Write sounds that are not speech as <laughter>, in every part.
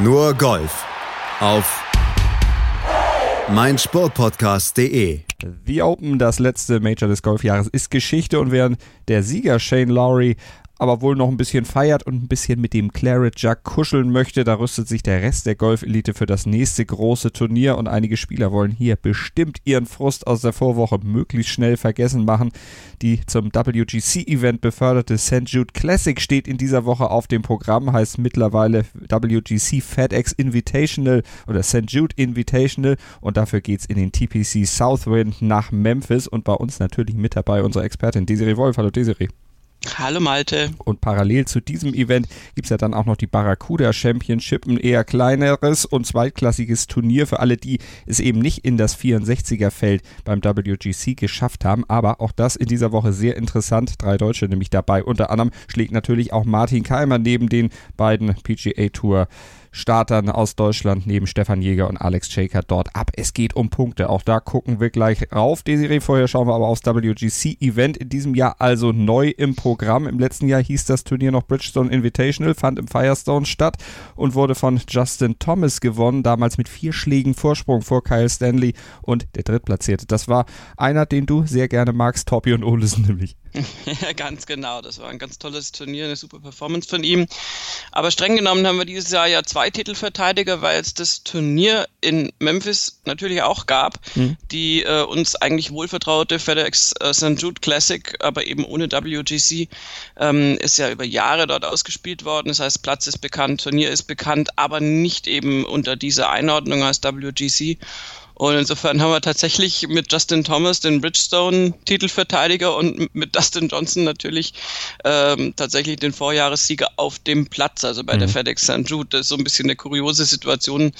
Nur Golf auf meinsportpodcast.de. The Open, das letzte Major des Golfjahres, ist Geschichte und während der Sieger Shane Lowry aber wohl noch ein bisschen feiert und ein bisschen mit dem Claret Jug kuscheln möchte. Da rüstet sich der Rest der Golfelite für das nächste große Turnier und einige Spieler wollen hier bestimmt ihren Frust aus der Vorwoche möglichst schnell vergessen machen. Die zum WGC-Event beförderte St. Jude Classic steht in dieser Woche auf dem Programm, heißt mittlerweile WGC FedEx Invitational oder St. Jude Invitational und dafür geht's in den TPC Southwind nach Memphis und bei uns natürlich mit dabei unsere Expertin Desiree Wolf. Hallo Desiree. Hallo Malte. Und parallel zu diesem Event gibt es ja dann auch noch die Barracuda Championship, ein eher kleineres und zweitklassiges Turnier für alle, die es eben nicht in das 64er Feld beim WGC geschafft haben. Aber auch das in dieser Woche sehr interessant. Drei Deutsche nämlich dabei. Unter anderem schlägt natürlich auch Martin Keimer neben den beiden PGA Tour Startern aus Deutschland neben Stefan Jäger und Alex Shaker dort ab. Es geht um Punkte. Auch da gucken wir gleich rauf. Desiree, vorher schauen wir aber aufs WGC-Event in diesem Jahr also neu im Programm. Im letzten Jahr hieß das Turnier noch Bridgestone Invitational, fand im Firestone statt und wurde von Justin Thomas gewonnen, damals mit vier Schlägen Vorsprung vor Kyle Stanley und der Drittplatzierte. Das war einer, den du sehr gerne magst, Torbjörn Olesen nämlich. <laughs> Ja, ganz genau. Das war ein ganz tolles Turnier, eine super Performance von ihm. Aber streng genommen haben wir dieses Jahr ja zwei Titelverteidiger, weil es das Turnier in Memphis natürlich auch gab, mhm. die äh, uns eigentlich wohlvertraute FedEx äh, St. Jude Classic, aber eben ohne WGC, ähm, ist ja über Jahre dort ausgespielt worden. Das heißt, Platz ist bekannt, Turnier ist bekannt, aber nicht eben unter dieser Einordnung als WGC. Und insofern haben wir tatsächlich mit Justin Thomas den Bridgestone-Titelverteidiger und mit Dustin Johnson natürlich ähm, tatsächlich den Vorjahressieger auf dem Platz, also bei mhm. der FedEx St. Jude. Das ist so ein bisschen eine kuriose Situation.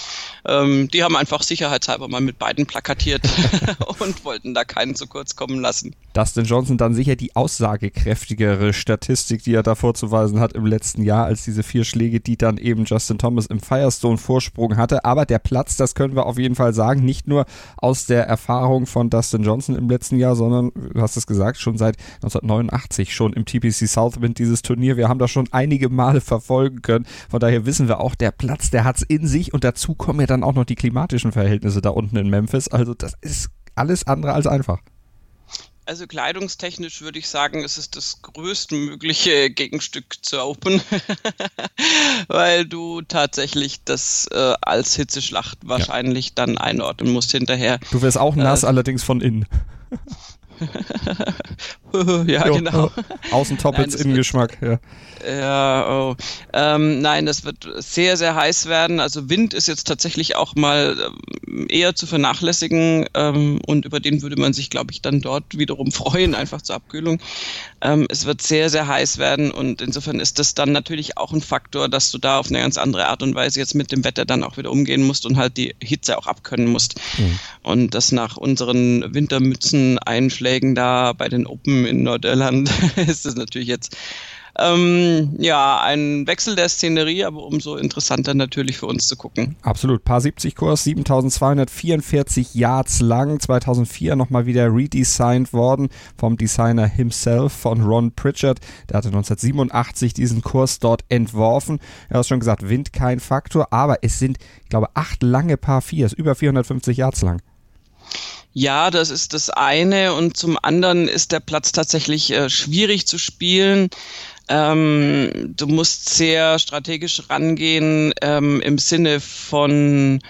Ähm, die haben einfach sicherheitshalber mal mit beiden plakatiert <laughs> <laughs> und wollten da keinen zu kurz kommen lassen. Dustin Johnson dann sicher die aussagekräftigere Statistik, die er da vorzuweisen hat im letzten Jahr, als diese vier Schläge, die dann eben Justin Thomas im Firestone Vorsprung hatte. Aber der Platz, das können wir auf jeden Fall sagen, nicht nur aus der Erfahrung von Dustin Johnson im letzten Jahr, sondern, du hast es gesagt, schon seit 1989 schon im TPC Southwind dieses Turnier. Wir haben das schon einige Male verfolgen können. Von daher wissen wir auch, der Platz, der hat es in sich und dazu kommen ja dann auch noch die klimatischen Verhältnisse da unten in Memphis. Also das ist alles andere als einfach. Also kleidungstechnisch würde ich sagen, es ist das größtmögliche Gegenstück zur Open, <laughs> weil du tatsächlich das äh, als Hitzeschlacht wahrscheinlich ja. dann einordnen musst hinterher. Du wirst auch nass, äh, allerdings von innen. <laughs> ja, jo, genau. Außentoppets Innengeschmack, ja. Ja, oh. Ähm, nein, das wird sehr, sehr heiß werden. Also Wind ist jetzt tatsächlich auch mal ähm, eher zu vernachlässigen ähm, und über den würde man sich, glaube ich, dann dort wiederum <laughs> freuen, einfach zur Abkühlung. Ähm, es wird sehr, sehr heiß werden und insofern ist das dann natürlich auch ein Faktor, dass du da auf eine ganz andere Art und Weise jetzt mit dem Wetter dann auch wieder umgehen musst und halt die Hitze auch abkönnen musst. Mhm. Und das nach unseren Wintermützen-Einschlägen da bei den Open in Nordirland <laughs> ist es natürlich jetzt ähm, ja, ein Wechsel der Szenerie, aber umso interessanter natürlich für uns zu gucken. Absolut. Paar 70 Kurs, 7244 Yards lang, 2004 nochmal wieder redesigned worden vom Designer himself, von Ron Pritchard. Der hatte 1987 diesen Kurs dort entworfen. Er hat schon gesagt, Wind kein Faktor, aber es sind, ich glaube, acht lange Paar 4, über 450 Yards lang. Ja, das ist das eine. Und zum anderen ist der Platz tatsächlich äh, schwierig zu spielen. Ähm, du musst sehr strategisch rangehen ähm, im Sinne von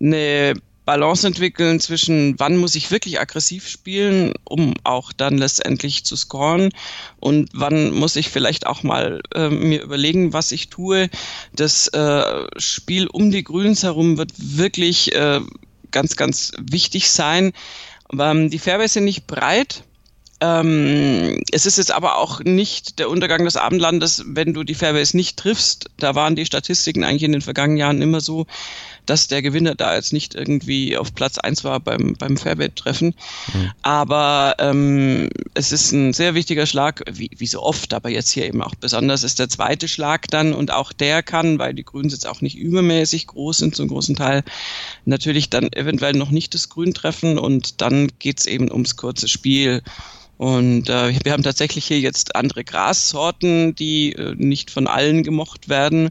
eine Balance entwickeln zwischen, wann muss ich wirklich aggressiv spielen, um auch dann letztendlich zu scoren und wann muss ich vielleicht auch mal äh, mir überlegen, was ich tue. Das äh, Spiel um die Grüns herum wird wirklich äh, ganz, ganz wichtig sein. Ähm, die Fairways sind nicht breit. Ähm, es ist jetzt aber auch nicht der Untergang des Abendlandes, wenn du die Fairways nicht triffst. Da waren die Statistiken eigentlich in den vergangenen Jahren immer so, dass der Gewinner da jetzt nicht irgendwie auf Platz eins war beim, beim Fairway-Treffen. Mhm. Aber ähm, es ist ein sehr wichtiger Schlag, wie, wie so oft, aber jetzt hier eben auch besonders ist der zweite Schlag dann und auch der kann, weil die Grüns jetzt auch nicht übermäßig groß sind zum großen Teil, natürlich dann eventuell noch nicht das Grün treffen und dann geht's eben ums kurze Spiel. Und äh, wir haben tatsächlich hier jetzt andere Grassorten, die äh, nicht von allen gemocht werden.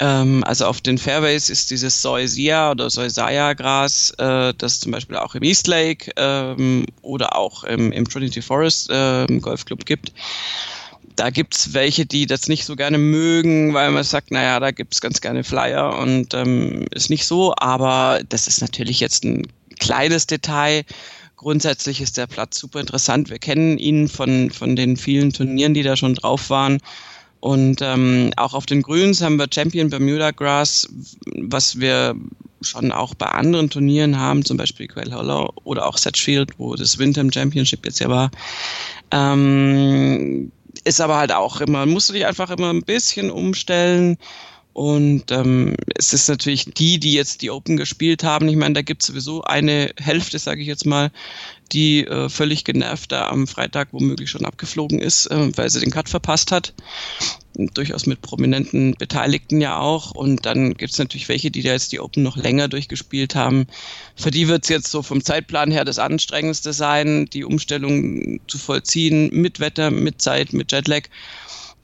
Ähm, also auf den Fairways ist dieses Soisia oder Soisaya-Gras, äh, das zum Beispiel auch im East Lake ähm, oder auch im, im Trinity Forest äh, Golfclub gibt. Da gibt's welche, die das nicht so gerne mögen, weil man sagt, naja, da gibt's ganz gerne Flyer und ähm, ist nicht so, aber das ist natürlich jetzt ein kleines Detail. Grundsätzlich ist der Platz super interessant. Wir kennen ihn von, von den vielen Turnieren, die da schon drauf waren. Und ähm, auch auf den Grüns haben wir Champion Bermuda Grass, was wir schon auch bei anderen Turnieren haben, zum Beispiel Quail Hollow oder auch Setchfield, wo das Windham Championship jetzt ja war. Ähm, ist aber halt auch immer, musst du dich einfach immer ein bisschen umstellen. Und ähm, es ist natürlich die, die jetzt die Open gespielt haben. Ich meine, da gibt es sowieso eine Hälfte, sage ich jetzt mal, die äh, völlig genervt da am Freitag womöglich schon abgeflogen ist, äh, weil sie den Cut verpasst hat. Und durchaus mit prominenten Beteiligten ja auch. Und dann gibt es natürlich welche, die da jetzt die Open noch länger durchgespielt haben. Für die wird es jetzt so vom Zeitplan her das Anstrengendste sein, die Umstellung zu vollziehen mit Wetter, mit Zeit, mit Jetlag.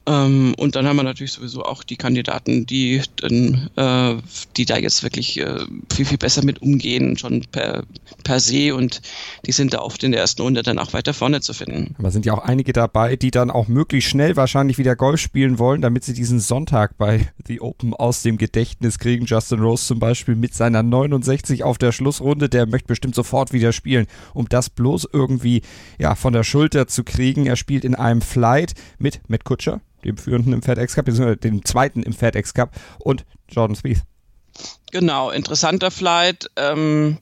Ähm, und dann haben wir natürlich sowieso auch die Kandidaten, die, dann, äh, die da jetzt wirklich äh, viel, viel besser mit umgehen, schon per, per se. Und die sind da oft in der ersten Runde dann auch weiter vorne zu finden. Aber sind ja auch einige dabei, die dann auch möglichst schnell wahrscheinlich wieder Golf spielen wollen, damit sie diesen Sonntag bei The Open aus dem Gedächtnis kriegen. Justin Rose zum Beispiel mit seiner 69 auf der Schlussrunde, der möchte bestimmt sofort wieder spielen, um das bloß irgendwie ja, von der Schulter zu kriegen. Er spielt in einem Flight mit Matt Kutscher dem führenden im FedEx Cup, beziehungsweise dem zweiten im FedEx Cup und Jordan Spieth. Genau, interessanter Flight. Ähm,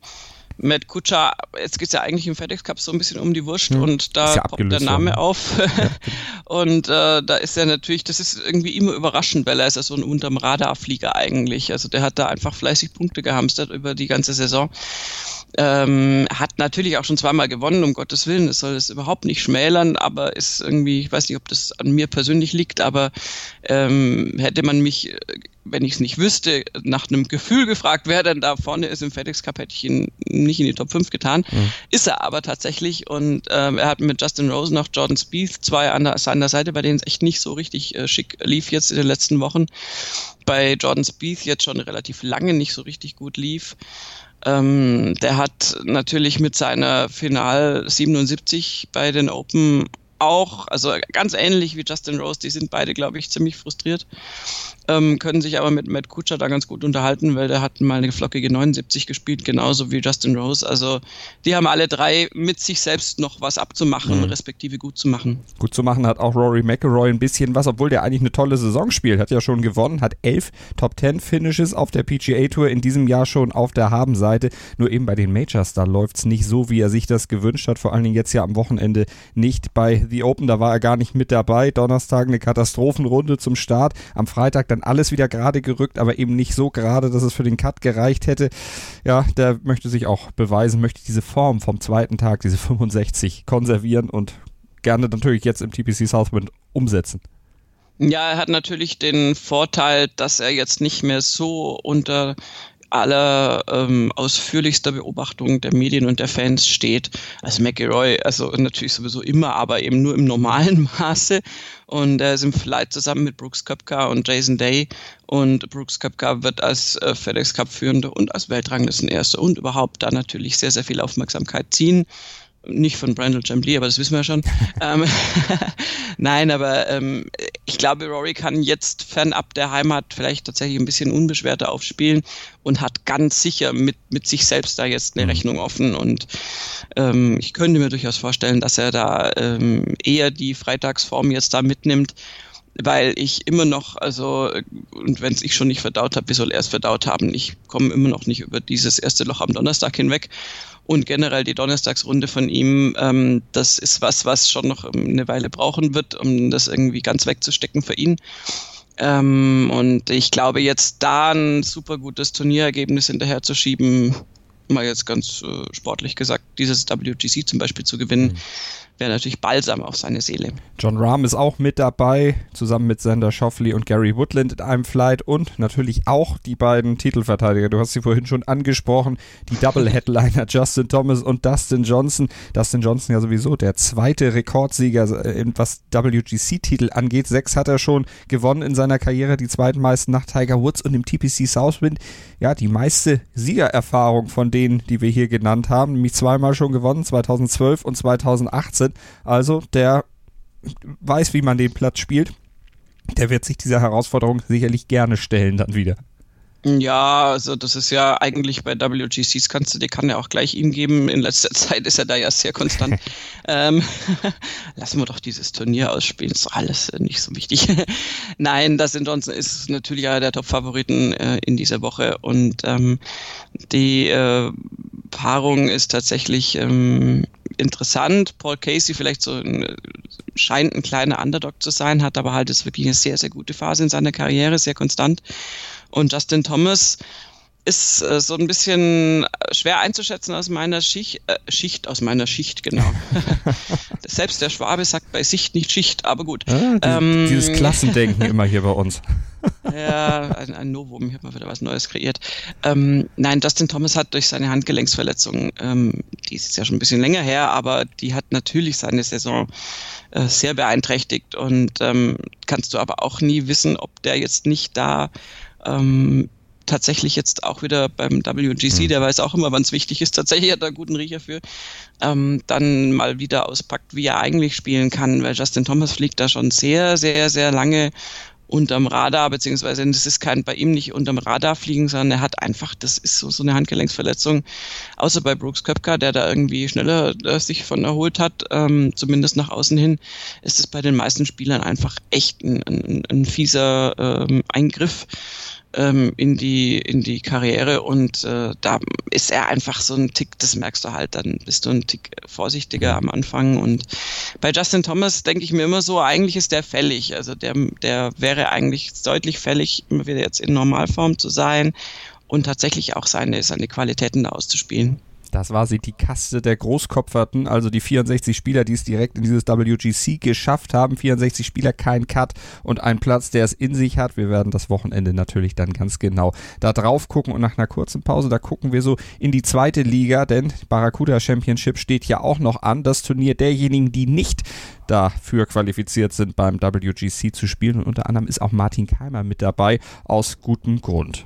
Matt Kutscher, jetzt geht es ja eigentlich im FedEx Cup so ein bisschen um die Wurst hm. und da ja poppt der Name worden. auf. Ja. <laughs> und äh, da ist er natürlich, das ist irgendwie immer überraschend, weil er ist ja so ein unterm Radarflieger eigentlich. Also der hat da einfach fleißig Punkte gehamstert über die ganze Saison. Ähm, hat natürlich auch schon zweimal gewonnen, um Gottes Willen, das soll es überhaupt nicht schmälern, aber ist irgendwie, ich weiß nicht, ob das an mir persönlich liegt, aber ähm, hätte man mich, äh, wenn ich es nicht wüsste, nach einem Gefühl gefragt, wer denn da vorne ist im FedEx Cup, hätte ich ihn nicht in die Top 5 getan. Mhm. Ist er aber tatsächlich und ähm, er hat mit Justin Rose noch Jordan Spieth zwei an der, seiner Seite, bei denen es echt nicht so richtig äh, schick lief jetzt in den letzten Wochen. Bei Jordan Spieth jetzt schon relativ lange nicht so richtig gut lief. Ähm, der hat natürlich mit seiner Final 77 bei den Open auch, also ganz ähnlich wie Justin Rose, die sind beide, glaube ich, ziemlich frustriert ähm, können sich aber mit Matt Kutscher da ganz gut unterhalten, weil der hat mal eine flockige 79 gespielt, genauso wie Justin Rose. Also die haben alle drei mit sich selbst noch was abzumachen, mhm. respektive gut zu machen. Gut zu machen hat auch Rory McIlroy ein bisschen was, obwohl der eigentlich eine tolle Saison spielt. Hat ja schon gewonnen, hat elf Top Ten Finishes auf der PGA Tour in diesem Jahr schon auf der Habenseite. Nur eben bei den Majors, da läuft es nicht so, wie er sich das gewünscht hat. Vor allen Dingen jetzt ja am Wochenende nicht bei The Open, da war er gar nicht mit dabei. Donnerstag eine Katastrophenrunde zum Start. Am Freitag dann alles wieder gerade gerückt, aber eben nicht so gerade, dass es für den Cut gereicht hätte. Ja, der möchte sich auch beweisen, möchte diese Form vom zweiten Tag, diese 65, konservieren und gerne natürlich jetzt im TPC Southwind umsetzen. Ja, er hat natürlich den Vorteil, dass er jetzt nicht mehr so unter aller ähm, ausführlichster Beobachtung der Medien und der Fans steht. als McElroy, also natürlich sowieso immer, aber eben nur im normalen <laughs> Maße. Und er ist im Flight zusammen mit Brooks Köpka und Jason Day. Und Brooks Köpka wird als äh, FedEx Cup führende und als Weltranglistenerster und überhaupt da natürlich sehr, sehr viel Aufmerksamkeit ziehen nicht von Brandon Chambly, aber das wissen wir ja schon. <laughs> ähm, <laughs> Nein, aber ähm, ich glaube, Rory kann jetzt fernab der Heimat vielleicht tatsächlich ein bisschen unbeschwerter aufspielen und hat ganz sicher mit, mit sich selbst da jetzt eine mhm. Rechnung offen. Und ähm, ich könnte mir durchaus vorstellen, dass er da ähm, eher die Freitagsform jetzt da mitnimmt weil ich immer noch, also, und wenn es ich schon nicht verdaut habe, wie soll er es verdaut haben? Ich komme immer noch nicht über dieses erste Loch am Donnerstag hinweg und generell die Donnerstagsrunde von ihm, ähm, das ist was, was schon noch eine Weile brauchen wird, um das irgendwie ganz wegzustecken für ihn. Ähm, und ich glaube, jetzt da ein super gutes Turnierergebnis hinterher zu schieben, mal jetzt ganz äh, sportlich gesagt, dieses WGC zum Beispiel zu gewinnen. Mhm wäre natürlich balsam auf seine Seele. John Rahm ist auch mit dabei, zusammen mit Sander Schoffley und Gary Woodland in einem Flight und natürlich auch die beiden Titelverteidiger. Du hast sie vorhin schon angesprochen, die Double-Headliner <laughs> Justin Thomas und Dustin Johnson. Dustin Johnson ja sowieso der zweite Rekordsieger, äh, was WGC-Titel angeht. Sechs hat er schon gewonnen in seiner Karriere, die zweitmeisten nach Tiger Woods und im TPC Southwind. Ja, die meiste Siegererfahrung von denen, die wir hier genannt haben, nämlich zweimal schon gewonnen, 2012 und 2018 sind. Also der weiß, wie man den Platz spielt. Der wird sich dieser Herausforderung sicherlich gerne stellen dann wieder. Ja, also das ist ja eigentlich bei WGCs kannst du, die kann ja auch gleich ihm geben. In letzter <laughs> Zeit ist er da ja sehr konstant. <laughs> ähm, <laughs> lassen wir doch dieses Turnier ausspielen, ist alles nicht so wichtig. Nein, das in Johnson ist natürlich einer der Top-Favoriten äh, in dieser Woche und ähm, die äh, Paarung ist tatsächlich ähm, interessant. Paul Casey vielleicht so ein, scheint ein kleiner Underdog zu sein, hat aber halt jetzt wirklich eine sehr, sehr gute Phase in seiner Karriere, sehr konstant. Und Justin Thomas ist äh, so ein bisschen schwer einzuschätzen aus meiner Schicht, äh, Schicht aus meiner Schicht, genau. <laughs> <laughs> Selbst der Schwabe sagt bei Sicht nicht Schicht, aber gut. Ah, dieses, ähm, dieses Klassendenken <laughs> immer hier bei uns. ja, ein, ein Novum, ich habe mal wieder was Neues kreiert. Ähm, nein, Dustin Thomas hat durch seine Handgelenksverletzung, ähm, die ist jetzt ja schon ein bisschen länger her, aber die hat natürlich seine Saison äh, sehr beeinträchtigt und ähm, kannst du aber auch nie wissen, ob der jetzt nicht da ähm, tatsächlich jetzt auch wieder beim WGC, mhm. der weiß auch immer, wann es wichtig ist, <laughs> tatsächlich hat er einen guten Riecher für, ähm, dann mal wieder auspackt, wie er eigentlich spielen kann, weil Justin Thomas fliegt da schon sehr, sehr, sehr lange unterm Radar, beziehungsweise das ist kein bei ihm nicht unterm Radar fliegen, sondern er hat einfach, das ist so, so eine Handgelenksverletzung, außer bei Brooks Köpker, der da irgendwie schneller äh, sich von erholt hat, ähm, zumindest nach außen hin, ist es bei den meisten Spielern einfach echt ein, ein, ein fieser ähm, Eingriff ähm, in die in die Karriere und äh, da ist er einfach so ein Tick, das merkst du halt, dann bist du ein Tick vorsichtiger am Anfang und bei Justin Thomas denke ich mir immer so, eigentlich ist der fällig, also der der wäre eigentlich deutlich fällig, immer wieder jetzt in Normalform zu sein und tatsächlich auch seine seine Qualitäten da auszuspielen. Das war sie, die Kaste der Großkopferten, also die 64 Spieler, die es direkt in dieses WGC geschafft haben. 64 Spieler, kein Cut und ein Platz, der es in sich hat. Wir werden das Wochenende natürlich dann ganz genau da drauf gucken und nach einer kurzen Pause, da gucken wir so in die zweite Liga, denn Barracuda Championship steht ja auch noch an. Das Turnier derjenigen, die nicht dafür qualifiziert sind, beim WGC zu spielen. Und unter anderem ist auch Martin Keimer mit dabei, aus gutem Grund.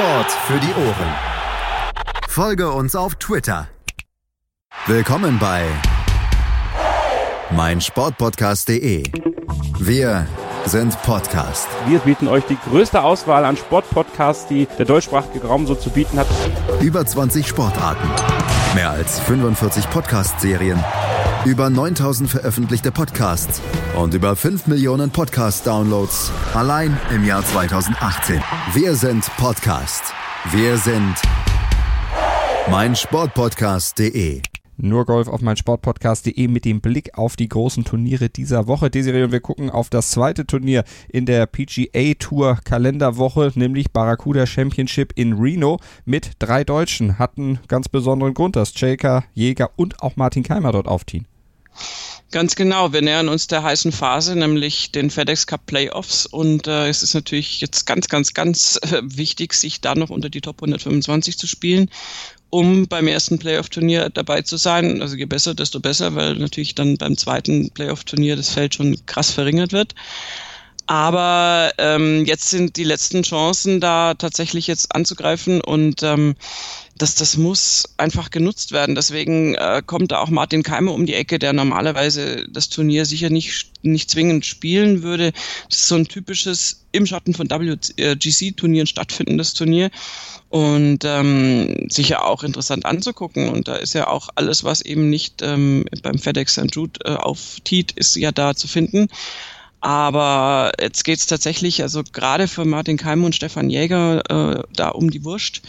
Sport für die Ohren. Folge uns auf Twitter. Willkommen bei meinsportpodcast.de. Wir sind Podcast. Wir bieten euch die größte Auswahl an Sportpodcasts, die der deutschsprachige Raum so zu bieten hat. Über 20 Sportarten, mehr als 45 Podcast-Serien, über 9000 veröffentlichte Podcasts und über 5 Millionen Podcast-Downloads allein im Jahr 2018. Wir sind Podcast. Wir sind meinsportpodcast.de. Nur Golf auf mein Sportpodcast.de mit dem Blick auf die großen Turniere dieser Woche. Desiree und wir gucken auf das zweite Turnier in der PGA Tour Kalenderwoche, nämlich Barracuda Championship in Reno mit drei Deutschen. Hatten ganz besonderen Grund, dass Jaker, Jäger und auch Martin Keimer dort aufziehen. Ganz genau, wir nähern uns der heißen Phase, nämlich den FedEx Cup Playoffs und äh, es ist natürlich jetzt ganz, ganz, ganz äh, wichtig, sich da noch unter die Top 125 zu spielen um beim ersten Playoff-Turnier dabei zu sein. Also je besser, desto besser, weil natürlich dann beim zweiten Playoff-Turnier das Feld schon krass verringert wird. Aber ähm, jetzt sind die letzten Chancen da tatsächlich jetzt anzugreifen und ähm, das, das muss einfach genutzt werden. Deswegen äh, kommt da auch Martin Keimer um die Ecke, der normalerweise das Turnier sicher nicht, nicht zwingend spielen würde. Das ist so ein typisches im Schatten von WGC-Turnieren stattfindendes Turnier und ähm, sicher auch interessant anzugucken. Und da ist ja auch alles, was eben nicht ähm, beim FedEx St. Jude äh, auftiet, ist ja da zu finden. Aber jetzt geht's tatsächlich, also gerade für Martin Keim und Stefan Jäger, äh, da um die Wurst,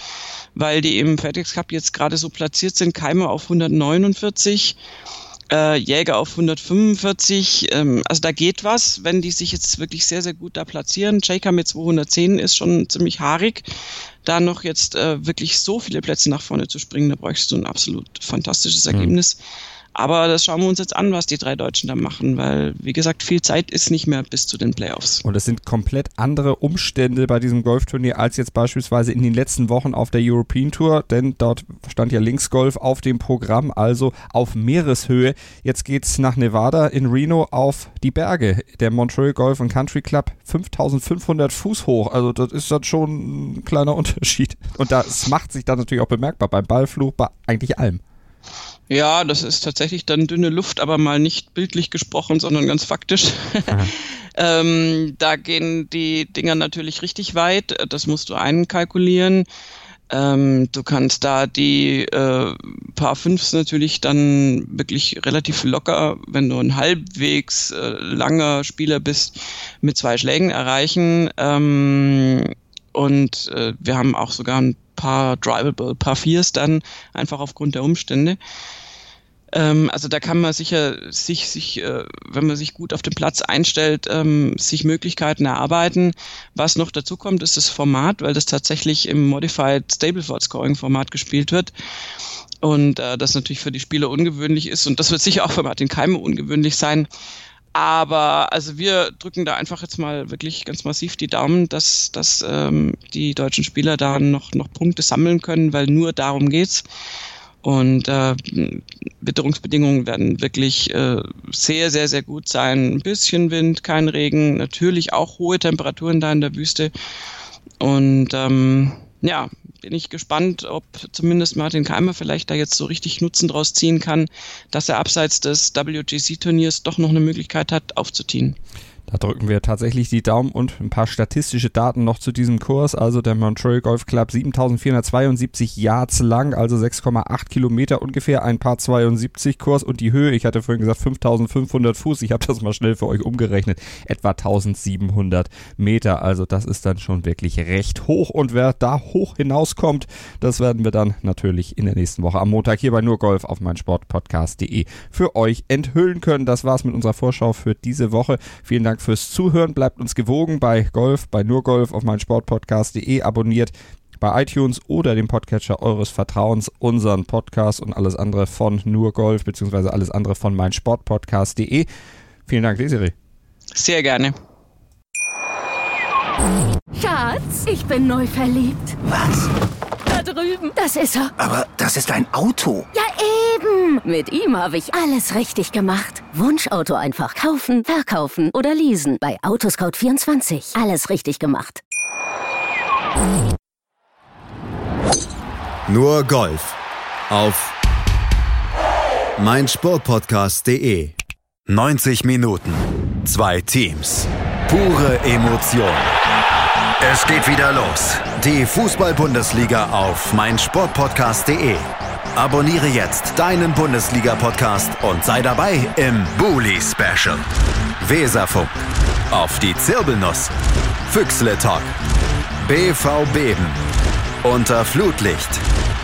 weil die im FedEx Cup jetzt gerade so platziert sind. Keimer auf 149, äh, Jäger auf 145. Ähm, also da geht was, wenn die sich jetzt wirklich sehr, sehr gut da platzieren. Jaker mit 210 ist schon ziemlich haarig. Da noch jetzt äh, wirklich so viele Plätze nach vorne zu springen, da bräuchst du ein absolut fantastisches mhm. Ergebnis. Mhm. Aber das schauen wir uns jetzt an, was die drei Deutschen da machen, weil, wie gesagt, viel Zeit ist nicht mehr bis zu den Playoffs. Und es sind komplett andere Umstände bei diesem Golfturnier als jetzt beispielsweise in den letzten Wochen auf der European Tour, denn dort stand ja Linksgolf auf dem Programm, also auf Meereshöhe. Jetzt geht's nach Nevada in Reno auf die Berge. Der Montreal Golf and Country Club 5500 Fuß hoch. Also das ist dann schon ein kleiner <laughs> Unterschied. Und das macht sich dann natürlich auch bemerkbar beim Ballflug, bei eigentlich allem. Ja, das ist tatsächlich dann dünne Luft, aber mal nicht bildlich gesprochen, sondern ganz faktisch. <laughs> ähm, da gehen die Dinger natürlich richtig weit. Das musst du einkalkulieren. Ähm, du kannst da die äh, Paar Fünfs natürlich dann wirklich relativ locker, wenn du ein halbwegs äh, langer Spieler bist, mit zwei Schlägen erreichen. Ähm, und äh, wir haben auch sogar ein paar drivable Paar Viers dann, einfach aufgrund der Umstände. Ähm, also da kann man sicher sich, sich äh, wenn man sich gut auf den Platz einstellt, ähm, sich Möglichkeiten erarbeiten. Was noch dazu kommt, ist das Format, weil das tatsächlich im Modified Stableford Scoring Format gespielt wird. Und äh, das natürlich für die Spieler ungewöhnlich ist. Und das wird sicher auch für Martin Keime ungewöhnlich sein. Aber also wir drücken da einfach jetzt mal wirklich ganz massiv die Daumen, dass, dass ähm, die deutschen Spieler da noch, noch Punkte sammeln können, weil nur darum geht's. Und äh, Witterungsbedingungen werden wirklich äh, sehr, sehr, sehr gut sein. Ein bisschen Wind, kein Regen, natürlich auch hohe Temperaturen da in der Wüste. Und ähm, ja, bin ich gespannt, ob zumindest Martin Keimer vielleicht da jetzt so richtig Nutzen draus ziehen kann, dass er abseits des WGC-Turniers doch noch eine Möglichkeit hat, aufzutiehen. Da drücken wir tatsächlich die Daumen und ein paar statistische Daten noch zu diesem Kurs. Also der Montreal Golf Club 7472 Yards lang, also 6,8 Kilometer ungefähr, ein paar 72 Kurs und die Höhe, ich hatte vorhin gesagt 5500 Fuß, ich habe das mal schnell für euch umgerechnet, etwa 1700 Meter. Also das ist dann schon wirklich recht hoch und wer da hoch hinauskommt, das werden wir dann natürlich in der nächsten Woche am Montag hier bei nur Golf auf meinsportpodcast.de für euch enthüllen können. Das war's mit unserer Vorschau für diese Woche. Vielen Dank fürs Zuhören. Bleibt uns gewogen bei Golf, bei nur Golf auf meinsportpodcast.de. Abonniert bei iTunes oder dem Podcatcher eures Vertrauens unseren Podcast und alles andere von nur Golf beziehungsweise alles andere von meinsportpodcast.de. Vielen Dank, Desiree. Sehr gerne. Schatz, ich bin neu verliebt. Was? Da drüben. Das ist er. Aber das ist ein Auto. Ja, Mit ihm habe ich alles richtig gemacht. Wunschauto einfach kaufen, verkaufen oder leasen. Bei Autoscout24. Alles richtig gemacht. Nur Golf. Auf meinsportpodcast.de. 90 Minuten. Zwei Teams. Pure Emotion. Es geht wieder los. Die Fußball-Bundesliga auf meinsportpodcast.de. Abonniere jetzt deinen Bundesliga-Podcast und sei dabei im Bully Special. Weserfunk. Auf die Zirbelnuss. Füchsle Talk. BV Beben. Unter Flutlicht.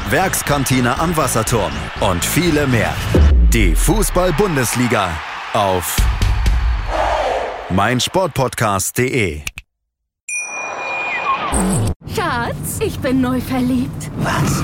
Werkskantine am Wasserturm. Und viele mehr. Die Fußball-Bundesliga auf meinsportpodcast.de. Schatz, ich bin neu verliebt. Was?